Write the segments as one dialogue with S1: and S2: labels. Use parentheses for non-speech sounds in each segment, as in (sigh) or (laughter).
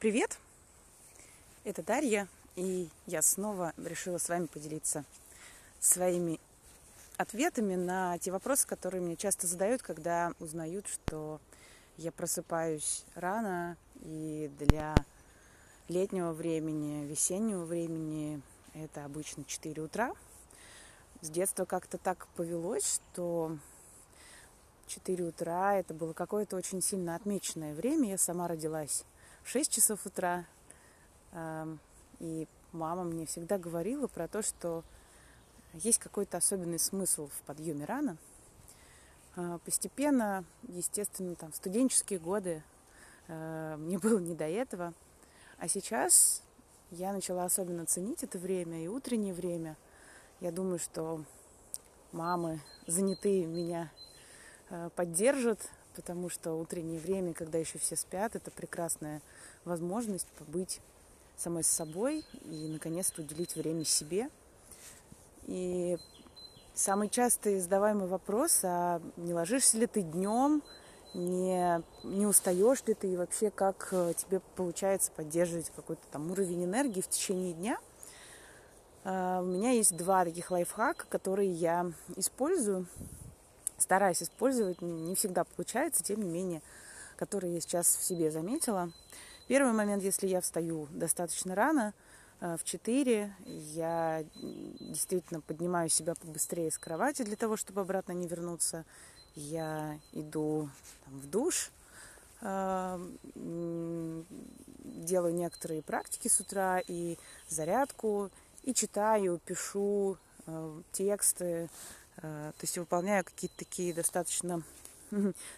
S1: Привет! Это Дарья, и я снова решила с вами поделиться своими ответами на те вопросы, которые мне часто задают, когда узнают, что я просыпаюсь рано, и для летнего времени, весеннего времени это обычно 4 утра. С детства как-то так повелось, что 4 утра это было какое-то очень сильно отмеченное время. Я сама родилась 6 часов утра. И мама мне всегда говорила про то, что есть какой-то особенный смысл в подъеме рано. А, постепенно, естественно, там в студенческие годы а, мне (laughs) было не до этого. А сейчас я начала особенно ценить это время и утреннее время. Я думаю, что мамы занятые меня а, поддержат, потому что утреннее время, когда еще все спят, это прекрасная возможность побыть самой с собой и, наконец-то, уделить время себе. И самый частый задаваемый вопрос, а не ложишься ли ты днем, не, не устаешь ли ты и вообще как э, тебе получается поддерживать какой-то там уровень энергии в течение дня. А, у меня есть два таких лайфхака, которые я использую стараюсь использовать, не всегда получается, тем не менее, которые я сейчас в себе заметила. Первый момент, если я встаю достаточно рано, э, в 4, я действительно поднимаю себя побыстрее с кровати для того, чтобы обратно не вернуться. Я иду там, в душ, э, делаю некоторые практики с утра и зарядку, и читаю, пишу э, тексты, то есть выполняю какие-то такие достаточно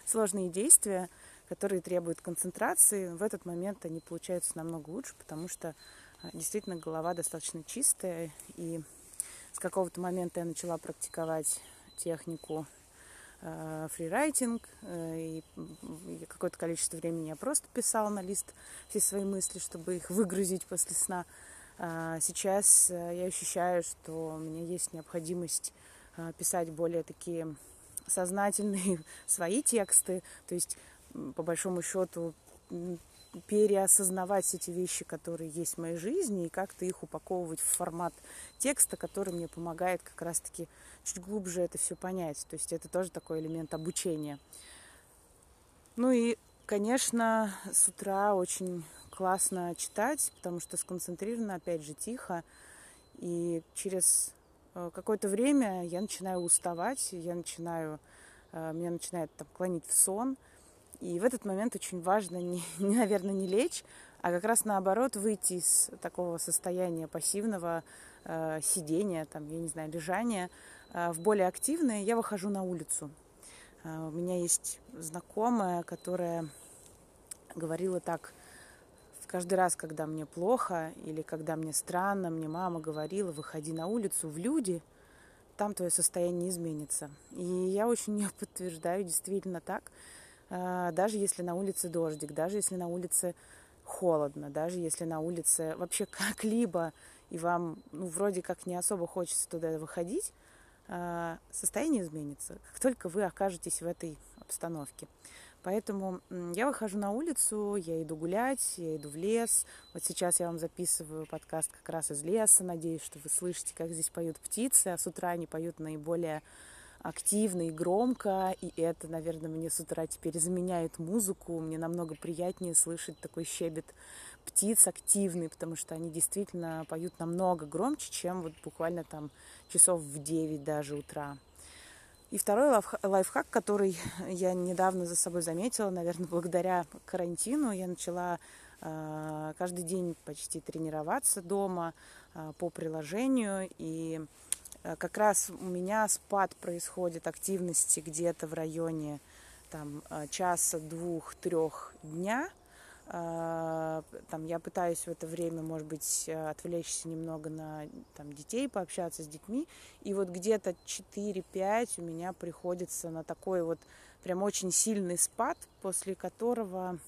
S1: сложные действия, которые требуют концентрации. В этот момент они получаются намного лучше, потому что э, действительно голова достаточно чистая. И с какого-то момента я начала практиковать технику э, фрирайтинг, и какое-то количество времени я просто писала на лист все свои мысли, чтобы их выгрузить после сна. А сейчас я ощущаю, что у меня есть необходимость писать более такие сознательные (laughs) свои тексты, то есть по большому счету переосознавать эти вещи, которые есть в моей жизни, и как-то их упаковывать в формат текста, который мне помогает как раз-таки чуть глубже это все понять. То есть это тоже такой элемент обучения. Ну и, конечно, с утра очень классно читать, потому что сконцентрировано, опять же, тихо. И через Э, какое-то время я начинаю уставать, я начинаю, э, меня начинает там, клонить в сон. И в этот момент очень важно, (laughs) не, наверное, не лечь, а как раз наоборот выйти из такого состояния пассивного э, сидения, там, я не знаю, лежания э, в более активное. Я выхожу на улицу. Э, у меня есть знакомая, которая говорила так, Каждый раз, когда мне плохо или когда мне странно, мне мама говорила, выходи на улицу в люди, там твое состояние изменится. И я очень ее подтверждаю, действительно так. А, даже если на улице дождик, даже если на улице холодно, даже если на улице вообще как-либо, и вам ну, вроде как не особо хочется туда выходить, а, состояние изменится, как только вы окажетесь в этой обстановке. Поэтому я выхожу на улицу, я иду гулять, я иду в лес. Вот сейчас я вам записываю подкаст как раз из леса. Надеюсь, что вы слышите, как здесь поют птицы, а с утра они поют наиболее активно и громко, и это, наверное, мне с утра теперь заменяет музыку. Мне намного приятнее слышать такой щебет птиц активный, потому что они действительно поют намного громче, чем вот буквально там часов в 9 даже утра. И второй лайфхак, который я недавно за собой заметила, наверное, благодаря карантину, я начала э, каждый день почти тренироваться дома э, по приложению. И э, как раз у меня спад происходит активности где-то в районе там, часа, двух, трех дня – а, там, я пытаюсь в это время, может быть, отвлечься немного на там, детей, пообщаться с детьми. И вот где-то 4-5 у меня приходится на такой вот прям очень сильный спад, после которого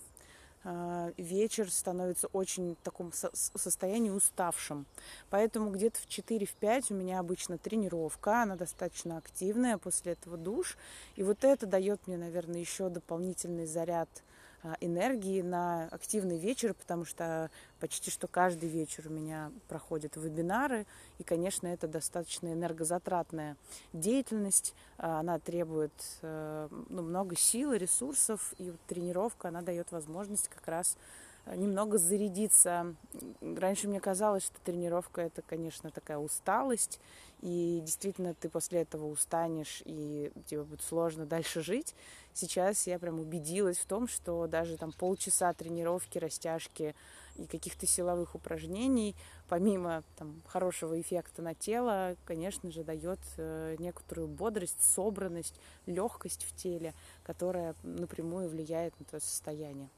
S1: э, вечер становится очень в таком со- состоянии уставшим. Поэтому где-то в 4-5 у меня обычно тренировка, она достаточно активная, после этого душ. И вот это дает мне, наверное, еще дополнительный заряд а, энергии на активный вечер, потому что почти что каждый вечер у меня проходят вебинары, и, конечно, это достаточно энергозатратная деятельность, а, она требует э, ну, много сил, ресурсов, и тренировка, она дает возможность как раз немного зарядиться. Раньше мне казалось, что тренировка это, конечно, такая усталость, и действительно ты после этого устанешь, и тебе будет сложно дальше жить. Сейчас я прям убедилась в том, что даже там полчаса тренировки, растяжки и каких-то силовых упражнений, помимо там, хорошего эффекта на тело, конечно же, дает э, некоторую бодрость, собранность, легкость в теле, которая напрямую влияет на твое состояние.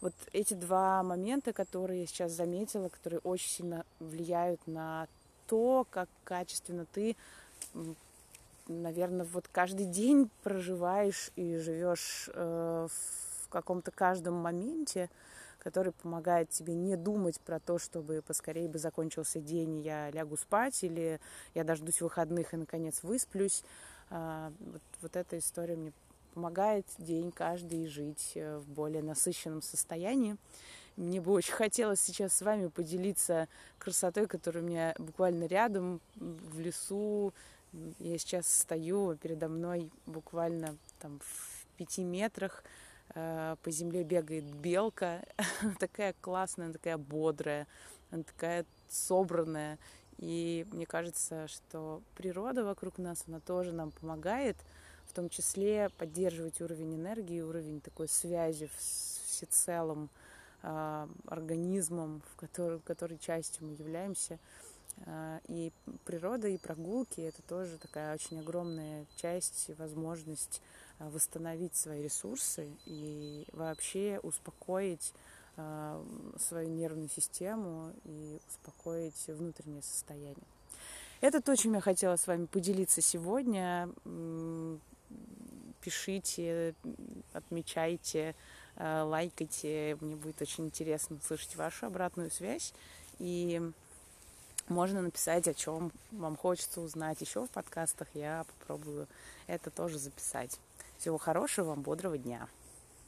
S1: Вот эти два момента, которые я сейчас заметила, которые очень сильно влияют на то, как качественно ты, наверное, вот каждый день проживаешь и живешь э, в каком-то каждом моменте, который помогает тебе не думать про то, чтобы поскорее бы закончился день, и я лягу спать, или я дождусь выходных и, наконец, высплюсь. А, вот, вот эта история мне помогает день каждый жить э, в более насыщенном состоянии. Мне бы очень хотелось сейчас с вами поделиться красотой, которая у меня буквально рядом, в лесу. Я сейчас стою, передо мной буквально там в пяти метрах э, по земле бегает белка, (laughs) такая классная, такая бодрая, она такая собранная. И мне кажется, что природа вокруг нас, она тоже нам помогает – том числе поддерживать уровень энергии, уровень такой связи с всецелым э, организмом, в который, который частью мы являемся. Э, и природа, и прогулки – это тоже такая очень огромная часть и возможность э, восстановить свои ресурсы и вообще успокоить свою нервную систему и успокоить внутреннее состояние. Это то, чем я хотела с вами поделиться сегодня пишите, отмечайте, э, лайкайте. Мне будет очень интересно слышать вашу обратную связь. И можно написать, о чем вам хочется узнать еще в подкастах. Я попробую это тоже записать. Всего хорошего вам, бодрого дня.